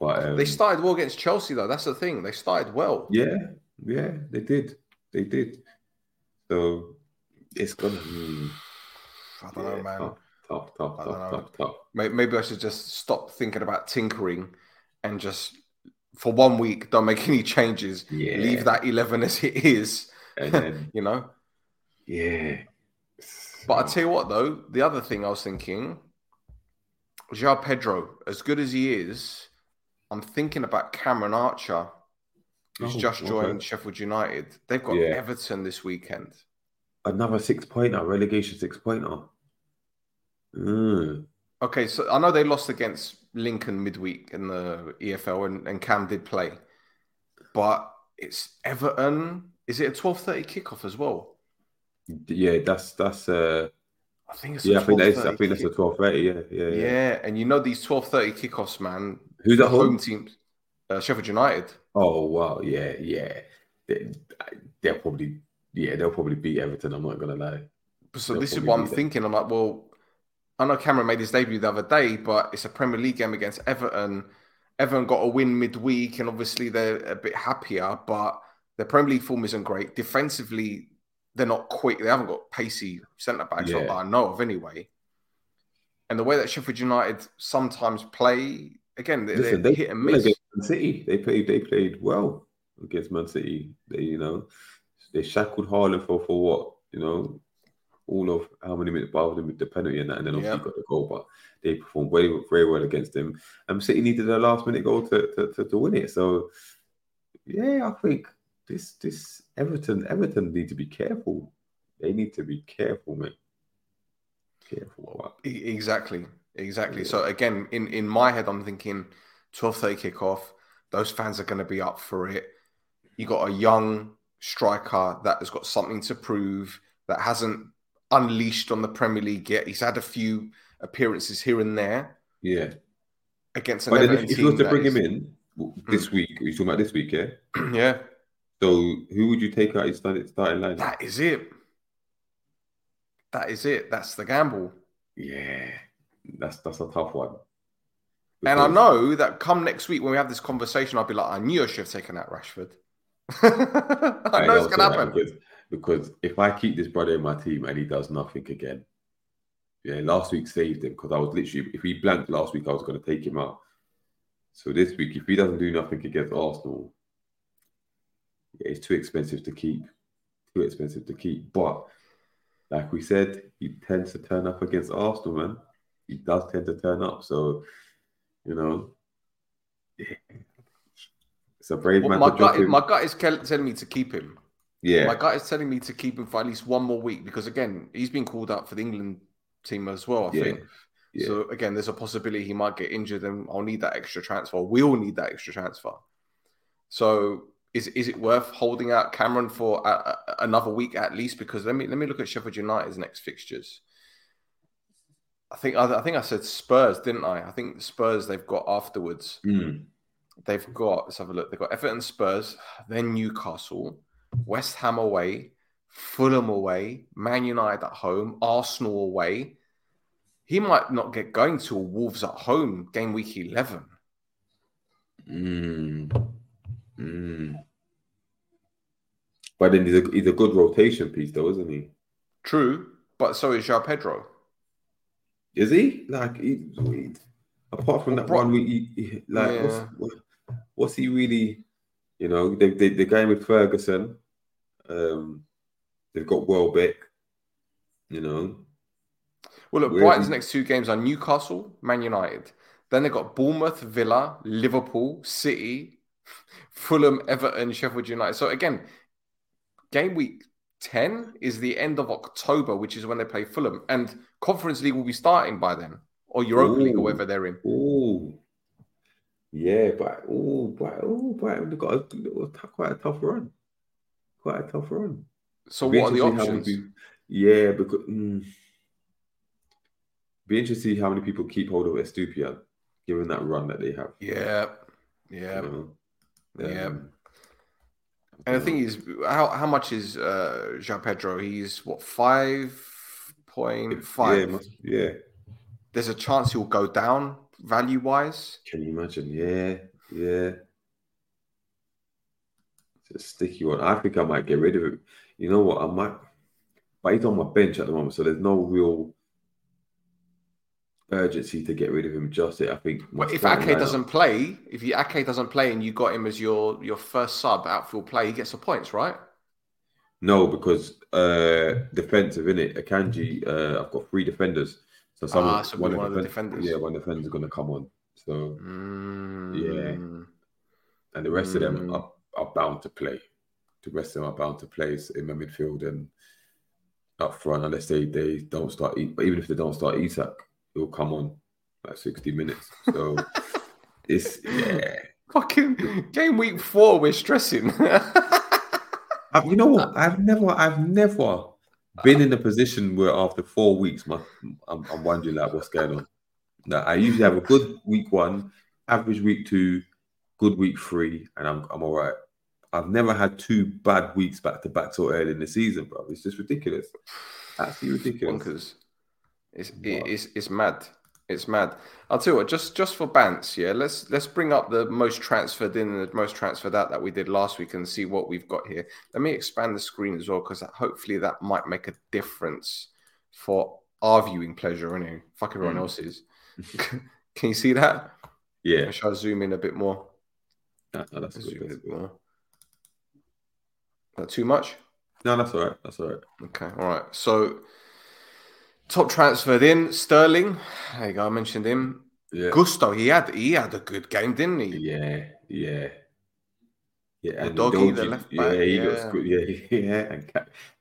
But um, they started well against Chelsea, though. That's the thing. They started well. Yeah, yeah, they did. They did. So it's gonna. Hmm. I don't yeah, know, man. Tough, tough, tough, tough, tough, tough. Maybe I should just stop thinking about tinkering and just for one week don't make any changes. Yeah. Leave that eleven as it is. And then, you know. Yeah. But I tell you what, though, the other thing I was thinking, João Pedro, as good as he is, I'm thinking about Cameron Archer, who's oh, just joined okay. Sheffield United. They've got yeah. Everton this weekend. Another six pointer, relegation six pointer. Mm. Okay, so I know they lost against Lincoln midweek in the EFL, and, and Cam did play, but it's Everton. Is it a twelve thirty kickoff as well? Yeah, that's that's uh I think it's Yeah, I think that is. I think that's a twelve thirty. Yeah, yeah, yeah. yeah. and you know these twelve thirty kickoffs, man. Who's The at home? home teams, uh, Sheffield United. Oh wow, yeah, yeah. They, they'll probably, yeah, they'll probably beat Everton. I'm not gonna lie. So They'll this is what I'm them. thinking. I'm like, well, I know Cameron made his debut the other day, but it's a Premier League game against Everton. Everton got a win midweek, and obviously they're a bit happier, but their Premier League form isn't great. Defensively, they're not quick. They haven't got pacey centre backs, Yeah. that I know of anyway. And the way that Sheffield United sometimes play, again, they're, Listen, they're hit and miss. against Man City. They played. They played well against Man City. They, you know, they shackled Haaland for for what you know, all of how many minutes, bar with the penalty and that, and then obviously Yeah. got the goal. But they performed very very well against them. And City needed a last minute goal to, to, to, to win it. So yeah, I think this this Everton Everton need to be careful. They need to be careful, mate. Careful. Exactly, exactly. Yeah. So again, in in my head, I'm thinking 12:30 kickoff. Those fans are going to be up for it. You got a young striker that has got something to prove that hasn't unleashed on the Premier League yet. He's had a few appearances here and there yeah. against an But Everton if, you were to bring him in w- hmm. this week, you're talking about this week, yeah? yeah, So who would you take out his starting starting line? that is it. That is it. That's the gamble. Yeah, that's that's a tough one. And I know that come next week when we have this conversation, I'll be like, I knew I should have taken out Rashford. I know it's going to happen. because, because if I keep this brother in my team and he does nothing again, yeah, last week saved him because I was literally if he blanked last week, I was going to take him out. So this week, if he doesn't do nothing against Arsenal, yeah, it's too expensive to keep. Too expensive to keep. But like we said, he tends to turn up against Arsenal, man. He does tend to turn up. So, you know, it's a brave Well, man my, to gut, my gut is telling me to keep him. yeah, My gut is telling me to keep him for at least one more week because, again, he's been called up for the England team as well, I Yeah, think. yeah. So, again, there's a possibility he might get injured and I'll need that extra transfer. We all need that extra transfer. So, is, is it worth holding out Cameron for a, a- another week at least? Because let me let me look at Sheffield United's next fixtures. I think I, I think I said Spurs, didn't I? I think Spurs they've got afterwards. Mm. They've got let's have a look. They've got Everton, Spurs, then Newcastle, West Ham away, Fulham away, Man United at home, Arsenal away. He might not get going till Wolves at home, game week eleven. Mm. Mm. But then he's a, he's a good rotation piece, though, isn't he? True, but so is João Pedro. Is he? Like, he, he- apart from that Bro- one week, he, like, Yeah. what's, what, what's he really? You know, they, they, they're going with Ferguson. Um, they've got Welbeck. You know, Well, look, Where Brighton's next two games are Newcastle, Man United. Then they've got Bournemouth, Villa, Liverpool, City, Fulham, Everton, Sheffield United. So again, game week 10 is the end of October, which is when they play Fulham. And Conference League will be starting by then, or Europa League, or Ooh. whatever they're in. oh, yeah, but oh, but oh, but they've got a, quite a tough run. Quite a tough run. So Be what are the options? yeah, because mm, be interested to see how many people keep hold of Estupiñán, given that run that they have. Yeah, yeah, you know? Yeah. Um, And the thing is, how how much is uh, João Pedro? He's what five point five. yeah, yeah. There's a chance he'll go down value wise. Can you imagine? Yeah, yeah. It's a sticky one. I think I might get rid of it. You know what? I might, but he's on my bench at the moment, so there's no real urgency to get rid of him just it. I think. But if Ake doesn't play, if you Ake doesn't play and you got him as your your first sub outfield play, he gets the points, right? No, because uh defensive in it. Akanji, uh, I've got three defenders. So someone, Ah, so one of the defenders. Yeah, one defender's gonna come on. So Mm. and the rest of them Mm. are, are bound to play. The rest of them are bound to play in the midfield and up front, unless they they don't start. Even if they don't start Isak, he'll come on like sixty minutes. So it's yeah. Fucking game week four, we're stressing. I- you know what? I've never, I've never, been in a position where after four weeks, my, I'm, I'm wondering like what's going on. Now, I usually have a good week one, average week two, good week three, and I'm I'm all right. I've never had two bad weeks back to back so early in the season, bro. It's just ridiculous. Absolutely ridiculous. Bonkers. It's it, it's it's mad. It's mad. I'll tell you what, just just for Bants, yeah. Let's let's bring up the most transferred in and the most transferred out that we did last week and see what we've got here. Let me expand the screen as well because hopefully that might make a difference for our viewing pleasure, anyway. Fuck everyone Mm. else's. Can you see that? Yeah, Shall I zoom in a bit more? no, no, that's Zoom in a bit more. That too much? No, that's all right. That's all right. Okay, all right. So top transferred in Sterling. There you go. I mentioned him. Yeah, Gusto. He had he had a good game, didn't he? yeah, yeah. Yeah, and Udogie, the left yeah, he yeah. looks good. Yeah, yeah, and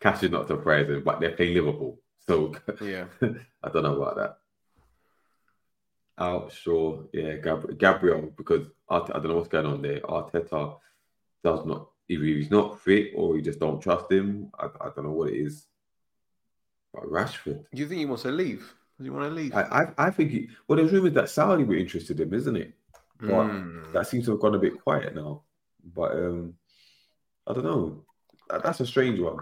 Cash is not surprising, but they're playing Liverpool, so Yeah. I don't know about that. Out, sure, yeah, Gab- Gabriel, because Arte- I don't know what's going on there. Arteta does not either he's not fit or you just don't trust him. I, I don't know what it is. But Rashford, Do You think he wants to leave? Does he want to leave? I, I, I think he, well, there's rumors that Saudi were interested in him, isn't it? But Mm. that seems to have gone a bit quiet now. But um, I don't know. That, that's a strange one.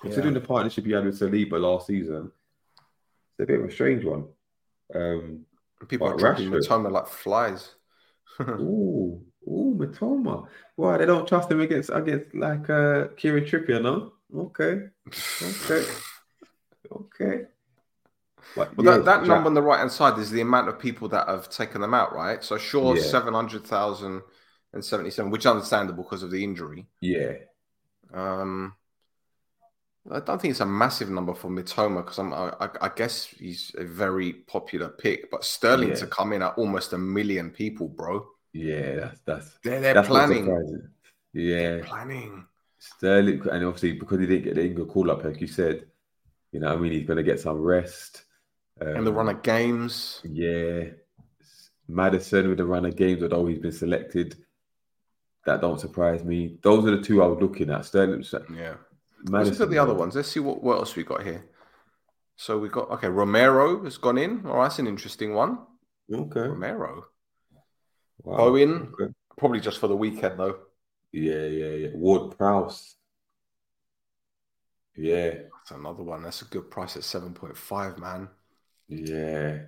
Considering the partnership he had with Saliba last season, it's a bit of a strange one. Um, People are dropping Mitoma like flies. ooh, ooh, Mitoma. Why they don't trust him against against like uh, Kieran Trippier? No, okay, okay, okay. But Well, yeah, that, that Jack- number on the right hand side is the amount of people that have taken them out, right? So, sure, Yeah. 700,077, which is understandable because of the injury. yeah, Um, I don't think it's a massive number for Mitoma because I'm, I, I guess he's a very popular pick, but Sterling Yeah. to come in at almost a million people, bro. yeah. That's that's They're, they're that's planning. Yeah, Planning. Sterling, and obviously because he didn't get the England call up, like you said, you know, I mean, he's going to get some rest. Um, And the run of games. yeah, Maddison with the run of games, although he's been selected, that don't surprise me. Those are the two I was looking at. Sterling, Yeah. Let's Maddison. look at the other ones. Let's see what, what else we got here. So we got okay. Romero has gone in. All right, that's an interesting one. Okay. Romero, Wow. Bowen. Okay. probably just for the weekend though. Yeah, yeah, yeah. Ward Prowse. Yeah, That's another one. That's a good price at seven point five, man. yeah.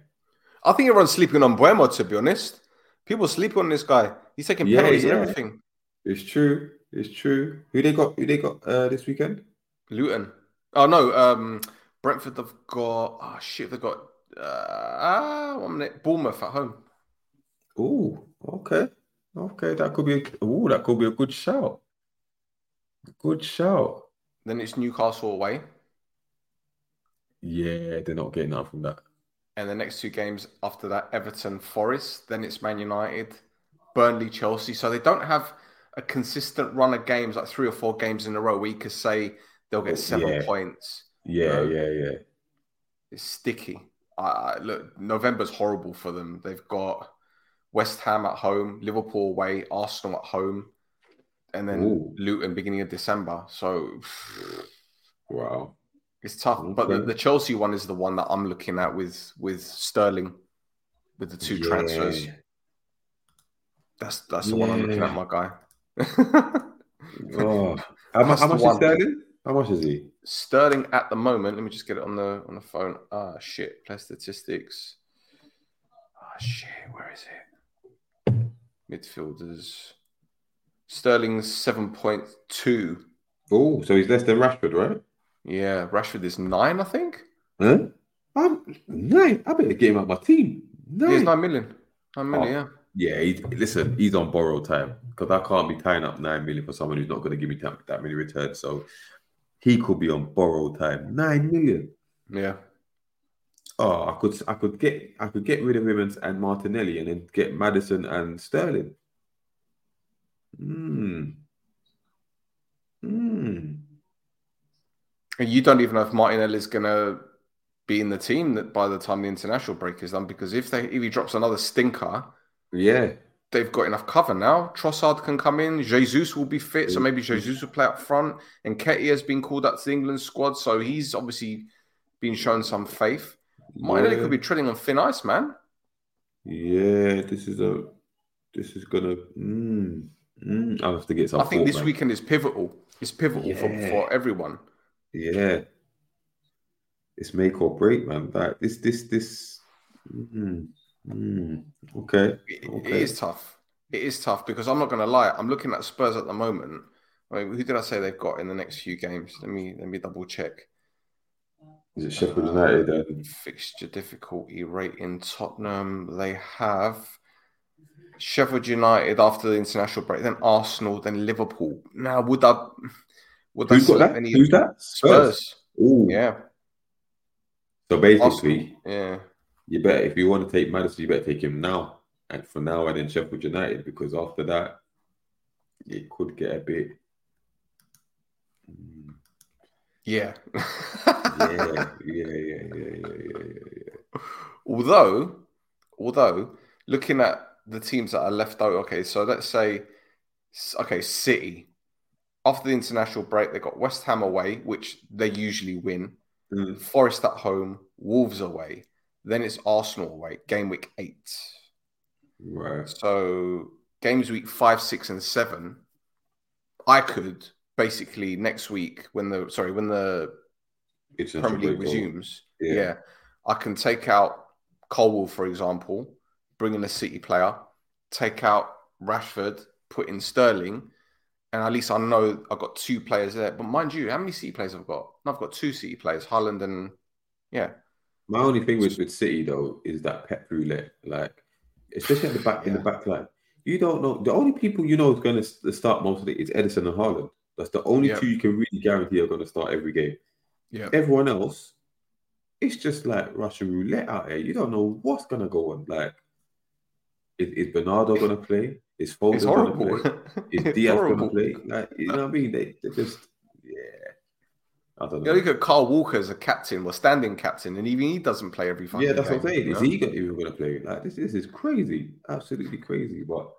I think everyone's sleeping on Mbeumo. To be honest, people sleep on this guy. He's taking Yeah, penalties yeah. and everything. It's true. It's true. Who they got? Who they got uh, this weekend? Luton. Oh no, um, Brentford They've got. Oh shit, they've got. Uh, ah, one minute. Bournemouth at home. Oh, okay, okay. That could be. A, oh, that could be a good shout. Good shout. Then it's Newcastle away, Yeah, they're not getting out from that. and the next two games after that, Everton, Forest. Then it's Man United, Burnley, Chelsea. So they don't have a consistent run of games, like three or four games in a row, where you could say they'll get seven Yeah. points. Yeah, yeah, yeah. It's sticky. I, I, look, November's horrible for them. They've got West Ham at home, Liverpool away, Arsenal at home, and then Ooh. Luton beginning of December. So Wow. it's tough. But the, the Chelsea one is the one that I'm looking at with with Sterling, with the two Yeah. transfers. That's that's the one I'm looking at, my guy. Oh, how much? How much is. Sterling? How much is he? Sterling at the moment. Let me just get it on the on the phone. Ah, shit. Play statistics. Ah, shit. Where is it? Midfielders. Sterling's seven point two. Oh, so he's less than Rashford, right? Yeah, Rashford is nine, I think. Huh? I'm nine. I better get him out my team. Yeah, he's Nine. nine million. Nine million. Oh. Yeah. Yeah, he, listen, he's on borrowed time because I can't be tying up nine million for someone who's not going to give me that, that many returns. So he could be on borrowed time. Nine million. Yeah. Oh, I could, I could get, I could get rid of him and, and Martinelli, and then get Maddison and Sterling. Hmm. And you don't even know if Martinelli's gonna be in the team that by the time the international break is done. Because if they if he drops another stinker, Yeah. they've got enough cover now. Trossard can come in. Jesus will be fit, so maybe Jesus will play up front. And Nketiah has been called up to the England squad, so he's obviously been shown some faith. Martinelli Yeah. could be treading on thin ice, man. Yeah, this is a this is gonna. Mm, mm, I'll have to get some. I think thought, this man. weekend is pivotal. It's pivotal for, Yeah. for everyone. Yeah, it's make or break, man. Like this, this, this. Mm, mm, okay, It, okay. it is tough. It is tough because I'm not going to lie. I'm looking at Spurs at the moment. Wait, who did I say they've got in the next few games? Let me let me double check. Is it Sheffield United? And Fixture difficulty rate in Tottenham. They have Sheffield United after the international break, then Arsenal, then Liverpool. Now, would I would who's got that? any Who's that? Spurs? Ooh. Yeah, So Arsenal. basically, Yeah, you better if you want to take Maddison, you better take him now, and for now, and then Sheffield United because after that, it could get a bit. Mm, yeah. yeah, yeah, yeah, yeah, yeah, yeah, yeah. although, although looking at the teams that are left out, okay, so let's say, okay, City. After the international break, they got West Ham away, which they usually win. Mm, Forest at home, Wolves away. Then it's Arsenal away, game week eight. right. So games week five, six, and seven, I could basically next week when the sorry when the It's Premier League resumes, Yeah. yeah. I can take out Colwill, for example, bring in a City player, take out Rashford, put in Sterling, and at least I know I've got two players there. But mind you, how many City players I've I got? I've got two City players, Haaland and yeah. My only thing with, with City though is that Pep roulette, like especially at the back in the Yeah. back line. You don't know the only people you know is going to start most of it is Ederson and Haaland. That's the only Yeah. two you can really guarantee are going to start every game. Yeah. Everyone else, it's just like Russian roulette out here. You don't know what's going to go on. Like, is, is Bernardo going to play? Is Foden going to play? Is Diaz going to play? Like, you know what I mean? They, they just, yeah. I don't You know. look at Kyle Walker as a captain, well, standing captain, and even he doesn't play every fucking Yeah, that's what I'm saying. you Is he even going to play? Like this, this is crazy, absolutely crazy. But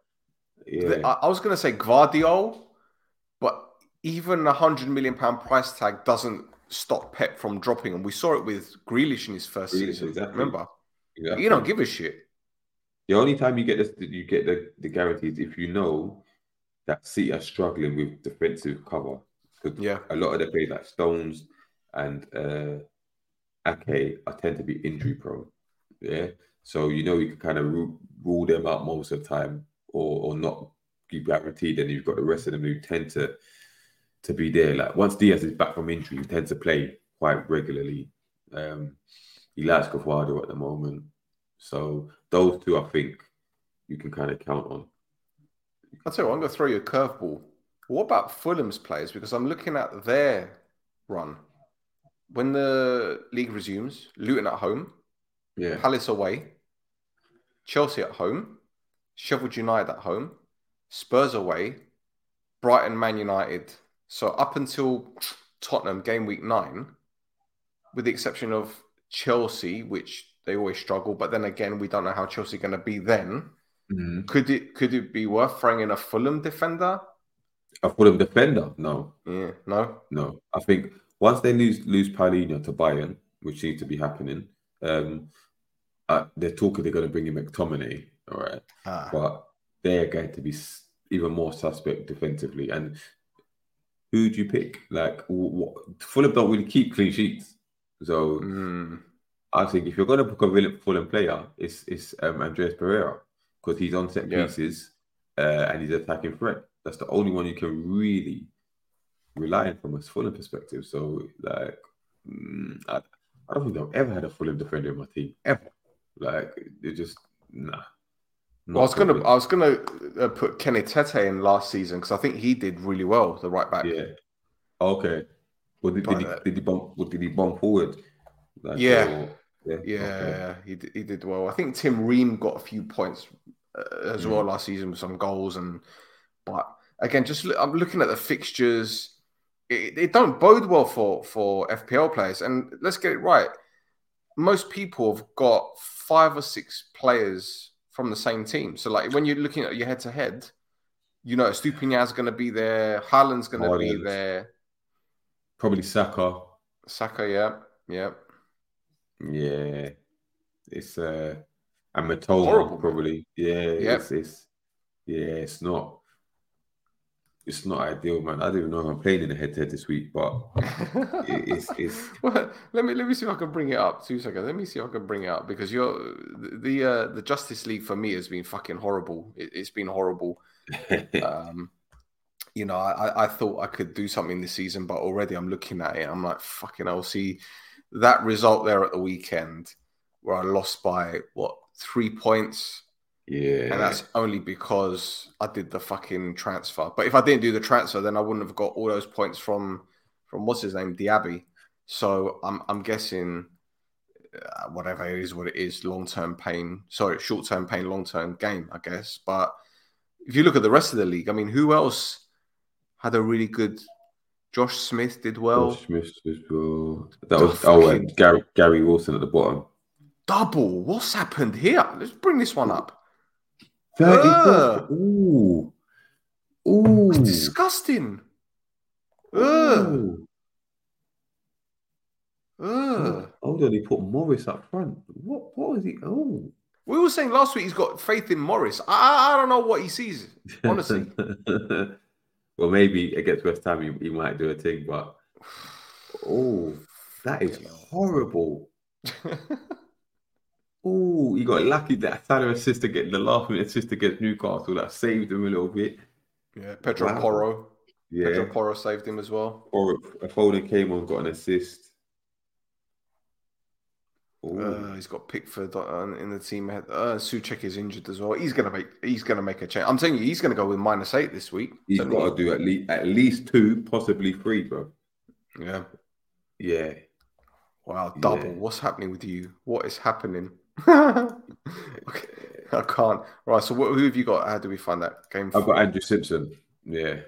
yeah, I, I was going to say Guardiol, but even a hundred million pound price tag doesn't stop Pep from dropping, and we saw it with Grealish in his first Grealish, season. exactly. Remember, exactly. you don't give a shit. The only time you get this, you get the, the guarantees if you know that City are struggling with defensive cover. Because Yeah, a lot of the players like Stones and uh, Ake are tend to be injury prone. Yeah, so you know you can kind of rule, rule them out most of the time, or or not be guaranteed. And you've got the rest of them who tend to to be there. Like once Diaz is back from injury, he tends to play quite regularly. Um, he likes Gvardiol at the moment, so those two I think you can kind of count on. I'll tell you, what, I'm going to throw you a curveball. What about Fulham's players? Because I'm looking at their run. When the league resumes, Luton at home, Yeah, Palace away, Chelsea at home, Sheffield United at home, Spurs away, Brighton, Man United. So up until Tottenham game week nine, with the exception of Chelsea, which they always struggle, but then again, we don't know how Chelsea are going to be then. Mhm. Could it could it be worth throwing in a Fulham defender? a Fulham defender, no. Yeah, no. No, I think once they lose lose Palhinha to Bayern, which seems to be happening, um, uh, they're talking they're going to bring in McTominay, all right, Ah, but they're going to be even more suspect defensively. And who do you pick? Like, what, Fulham don't really keep clean sheets, so mm, I think if you're going to book a Fulham- Fulham player, it's it's um, Andreas Pereira because he's on set Yeah. pieces uh, and he's attacking threat. That's the only one you can really rely on from a Fulham perspective. So, like, mm, I, I don't think I've ever had a Fulham defender in my team ever. Like, it just nah. Well, I was gonna, I was gonna uh, put Kenny Tete in last season because I think he did really well, the right back. yeah. Okay. Well, did, did, he, uh, did he bump? What did he bump forward? Like, Yeah. or- yeah. Yeah, okay. he did, he did well. I think Tim Ream got a few points uh, as Mm. well last season with some goals and but again, just look, I'm looking at the fixtures. It, it don't bode well for for FPL players. And let's get it right. Most people have got five or six players from the same team. So like when you're looking at your head to head, you know Estupiñán's going to be there, Haaland's going to be there, Probably Saka. Saka, yeah, yeah. Yeah, it's uh, and Mitoma probably. Yeah, Yep. it's, it's yeah, it's not. It's not ideal, man. I don't even know if I'm playing in the head-to-head this week, but it, it's it's well, let me let me see if I can bring it up. Two seconds. Let me see if I can bring it up because you're the the, uh, the Justice League for me has been fucking horrible. It, it's been horrible. Um, you know, I, I thought I could do something this season, but already I'm looking at it. I'm like, fucking, I'll see that result there at the weekend where I lost by what three points, yeah, and that's only because I did the fucking transfer. But if I didn't do the transfer, then I wouldn't have got all those points from from what's his name, Diaby. So I'm I'm guessing uh, whatever it is, what it is, long term pain. Sorry, short term pain, long term gain, I guess. But if you look at the rest of the league, I mean, who else had a really good? Josh Smith did well. Josh Smith as well. That was oh, uh, and Gary Gary Wilson at the bottom. Double. What's happened here? Let's bring this one up. Thirty. Ugh. Ooh, ooh, It's disgusting. Ooh. Ugh. Hold on, he put Morris up front. What? What was he? Oh, We were saying last week he's got faith in Morris. I, I don't know what he sees. Honestly. well, maybe against West Ham, he, he might do a thing, but oh, that is horrible. Oh, he got lucky that Salah assist get the last minute assist against Newcastle that saved him a little bit. yeah, Pedro Wow. Porro. Yeah, Pedro Porro saved him as well. or a Foden came on, got an assist. Uh, he's got Pickford on- in the team. Uh, Souček is injured as well. He's gonna make. He's gonna make a change. I'm telling you, he's gonna go with minus eight this week. he's got to do at least at least two, possibly three, bro. Yeah. Yeah, Wow. Double. Yeah. What's happening with you? What is happening? okay. I can't. Right. So, what, who have you got? How do we find that game? I've got Andrew Simpson. Yeah,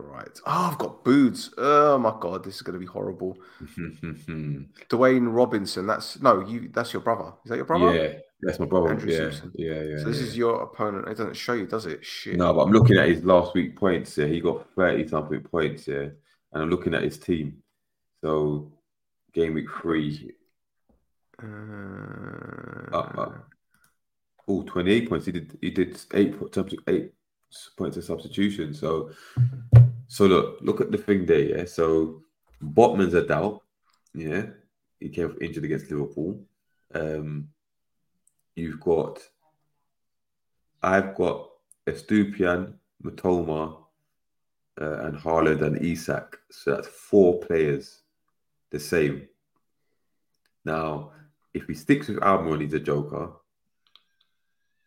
Right. Oh, I've got Boots. Oh my god, this is going to be horrible. Dwayne Robinson. That's no, you. That's your brother. Is that your brother? yeah, that's my brother. Andrew yeah, Simpson. yeah, yeah. So this yeah. is your opponent. It doesn't show you, does it? Shit. No, but I'm looking at his last week points. Yeah, he got thirty something points. Yeah, and I'm looking at his team. So game week three, Uh, up, up. Oh, 28 points. He did. He did eight eight points of substitution. So, so look, look at the thing there. Yeah. So, Botman's a doubt. Yeah, he came injured against Liverpool. Um, you've got. I've got Estupiñán, Mitoma, uh, and Haaland and Isak. So that's four players, the same. Now, if he sticks with Almiron, he's a joker.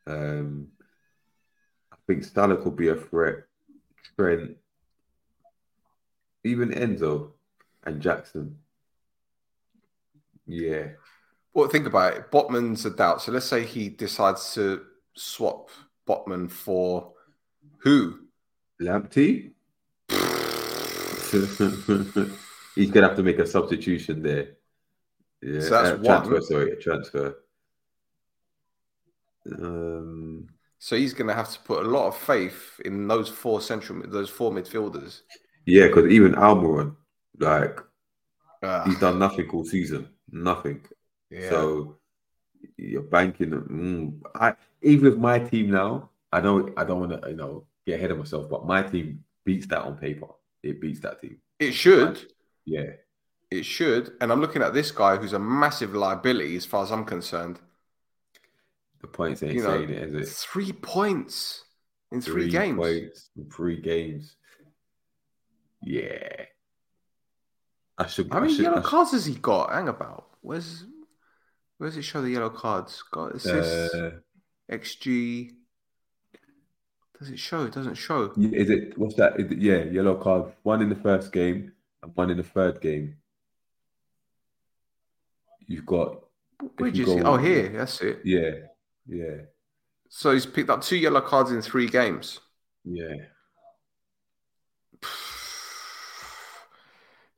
Um, I think Salah could be a threat. Trent, even Enzo and Jackson. Yeah, Well, think about it. Botman's a doubt. So let's say he decides to swap Botman for who? Lamptey. He's gonna have to make a substitution there. Yeah, So that's uh, transfer. one. Sorry, a transfer. Um, So he's going to have to put a lot of faith in those four central, those four midfielders. Yeah, because even Almiron, like Ah, he's done nothing all season, nothing. yeah. So you're banking. Mm, I even with my team now, I know I don't want to you know get ahead of myself, but my team beats that on paper. It beats that team. it should. Yeah, It should. And I'm looking at this guy who's a massive liability as far as I'm concerned. the points ain't You know, saying it, is it? Three points in three, games. points in three games. Yeah. I should. How I many should, yellow I should- cards has he got? Hang about. Where's where's it show the yellow cards? Got assists, uh, XG. Does it show? It doesn't show. is it what's that? Is it, yeah, yellow card. One in the first game and one in the third game. You've got Where you go- Oh, here. That's it. yeah, yeah, So he's picked up two yellow cards in three games. yeah.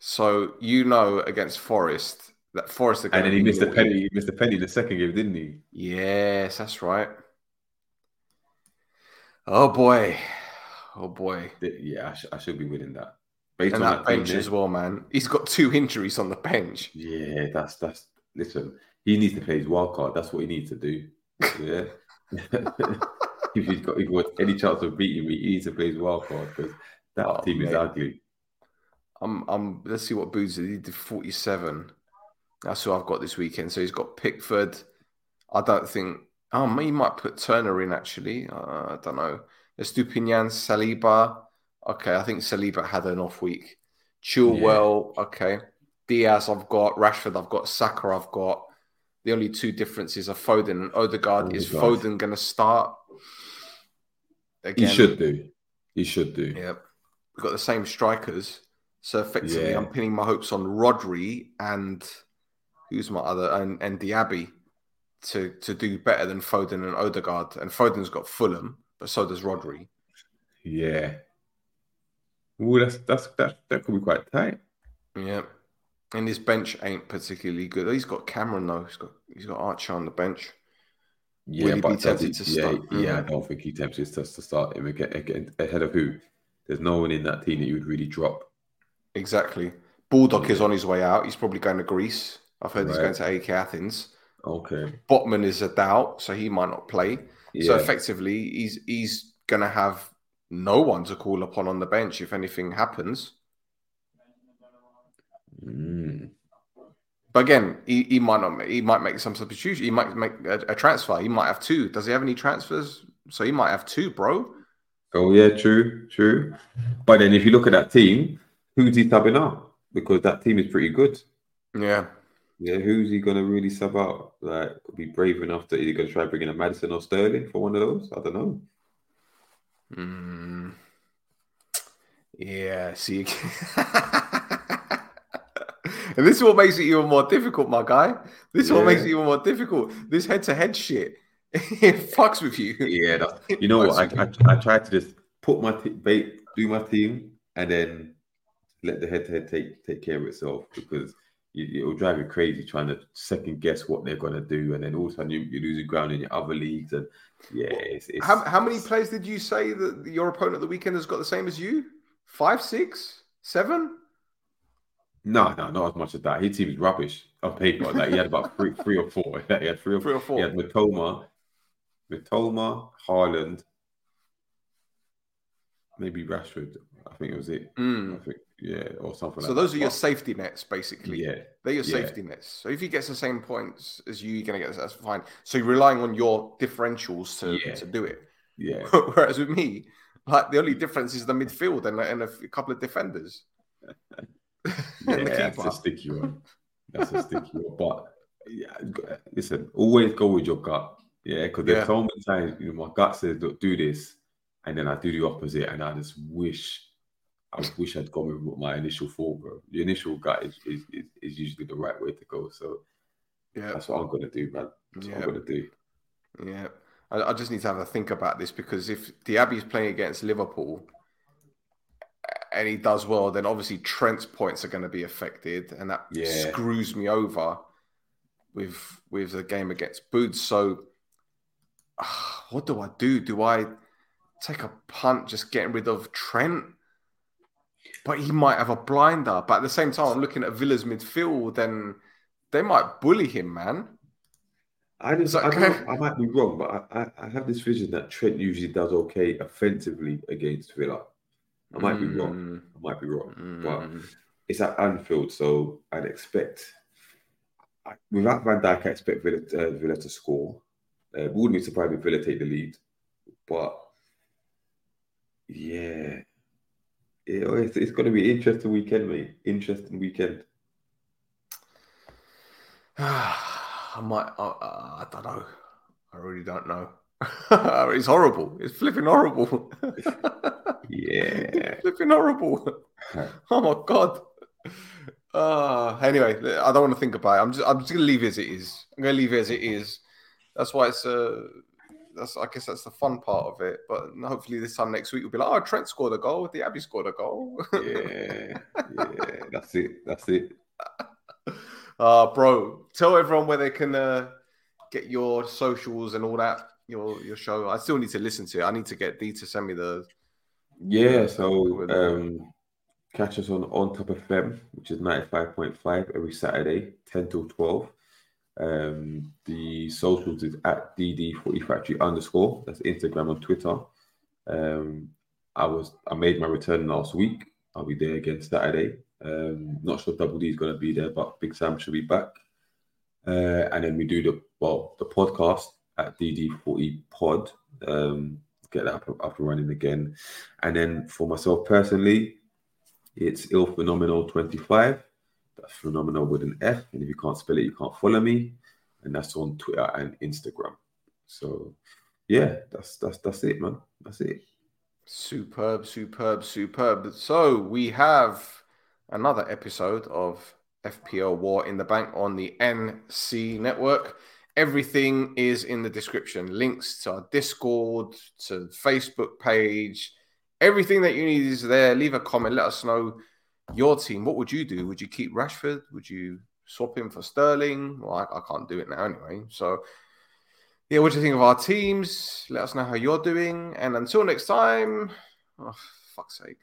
So you know against Forest that Forest. And then he missed a penny. He missed a penny in the second game, didn't he? Yes, that's right. Oh boy, oh boy, Yeah, I, sh- I should be winning that. Based and on that that bench as eh? well, man. He's got two injuries on the bench. Yeah, that's that's. Listen, he needs to play his wild card. That's what he needs to do. Yeah. if he's got, if he wants any chance of beating me, he needs to play his wild card because that Oh, team is mate. ugly. I'm, I'm. Let's see what Boots did. He did 47. That's who I've got this weekend. So he's got Pickford. I don't think. Oh, he might put Turner in actually. Uh, I don't know. Let's do Pinyan, Saliba. Okay, I think Saliba had an off week. Chilwell. Okay. Diaz, I've got. Rashford, I've got. Saka, I've got. The only two differences are Foden and Odegaard. Is Odegaard. Foden going to start? He should do. He should do. Yep. We've got the same strikers. So effectively, Yeah. I'm pinning my hopes on Rodri and who's my other and, and Diaby to to do better than Foden and Odegaard. And Foden's got Fulham, but so does Rodri. Yeah. Ooh, that's that's that that could be quite tight. Yeah. And his bench ain't particularly good. He's got Cameron though. He's got he's got Archer on the bench. Yeah, Will he but does tempted to yeah, start? yeah, I Mm. don't think he tempted us to start him again, again ahead of who. There's no one in that team that you would really drop. Exactly. Bulldog is on his way out. He's probably going to Greece. I've heard he's going to AEK Athens. Okay. Botman is a doubt, so he might not play. Yeah. So effectively, he's he's gonna have no one to call upon on the bench if anything happens. Mm. But again, he, he might not. He might make some substitution. He might make a, a transfer. He might have two. Does he have any transfers? So he might have two, bro. Oh yeah, true, true. But then if you look at that team, who's he subbing out? Because that team is pretty good. Yeah. Yeah, who's he gonna really sub out? Like, be brave enough to either gonna try bringing a Maddison or Sterling for one of those? I don't know. Mm. Yeah. See. and this is what makes it even more difficult, my guy. This is what makes it even more difficult. This head-to-head shit. it fucks with you. Yeah, you know what? I, I I tried to just put my t- bait, do my team, and then let the head to head take take care of itself because you, it'll drive you crazy trying to second guess what they're gonna do, and then all of a sudden you, you're losing ground in your other leagues, and yeah, it's, it's How, how many players did you say that your opponent at the weekend has got the same as you? Five, six, seven? No, no, not as much as that. His team is rubbish on paper. Like he had about three, three or four. he had three or Three or four. He had Mitoma, Mitoma, Haaland, maybe Rashford. I think it was it. Mm. I think yeah, or something. So like those that. are your safety nets, basically. yeah, They're your Yeah. safety nets. So if he gets the same points as you, you're to get that's fine. So you're relying on your differentials to, Yeah. to do it. yeah, Whereas with me, like the only difference is the midfield and, and a couple of defenders. yeah. That's a sticky one. That's a sticky one. But yeah, listen, always go with your gut. Yeah, because there's Yeah. so many times you know my gut says "Look, do this, and then I do the opposite, and I just wish. I wish I'd gone with my initial thought, bro. The initial gut is, is, is, is usually the right way to go. So Yeah. that's what I'm gonna do, man. That's what Yeah. I'm gonna do. Yeah. I, I just need to have a think about this because if the Diaby's playing against Liverpool and he does well, then obviously Trent's points are going to be affected, and that Yeah. screws me over with with the game against Boots. So, ah, what do I do? Do I take a punt, just getting rid of Trent? But he might have a blinder. But at the same time, I'm looking at Villa's midfield, and they might bully him, man. I just, that I, I might be wrong, but I, I, have this vision that Trent usually does okay offensively against Villa. I might be wrong. Mm, I might be wrong, but mm. it's at Anfield, so I'd expect without Van Dijk, I expect Villa, uh, Villa to score. Uh, wouldn't be surprised if Villa take the lead, but yeah, it's, it's going to be an interesting weekend, mate. Interesting weekend. I might. Uh, I don't know. I really don't know. it's horrible. It's flipping horrible. Yeah. It's flipping horrible. Oh my god. Uh, anyway, I don't want to think about it. I'm just. I'm just gonna leave it as it is. I'm gonna leave it as it is. That's why it's. Uh, that's. I guess that's the fun part of it. But hopefully this time next week we'll be like, oh, Trent scored a goal. Diaby scored a goal. yeah, yeah, that's it. That's it. uh, bro, tell everyone where they can uh, get your socials and all that. Your your show. I still need to listen to it. I need to get D to send me the. Yeah, so um, catch us on On Top of FM, which is ninety five point five every Saturday, ten till twelve. Um, the socials is at DD Footy Factory underscore. That's Instagram and Twitter. Um, I was I made my return last week. I'll be there again Saturday. Um, not sure Double D is going to be there, but Big Sam should be back. Uh, and then we do the well the podcast at DD40 Pod. Um, get that up, up and running again. And then for myself personally, it's ill phenomenal 25. That's phenomenal with an F. And if you can't spell it, you can't follow me. And that's on Twitter and Instagram. So yeah, that's that's that's it, man. That's it. Superb, superb, superb. So we have another episode of FPL War in the Bank on the NC network. Everything is in the description. Links to our Discord, to Facebook page, everything that you need is there. Leave a comment. Let us know your team. What would you do? Would you keep Rashford? Would you swap him for Sterling? Well, I, I can't do it now anyway. So, yeah, what do you think of our teams? Let us know how you're doing. And until next time, oh, fuck's sake.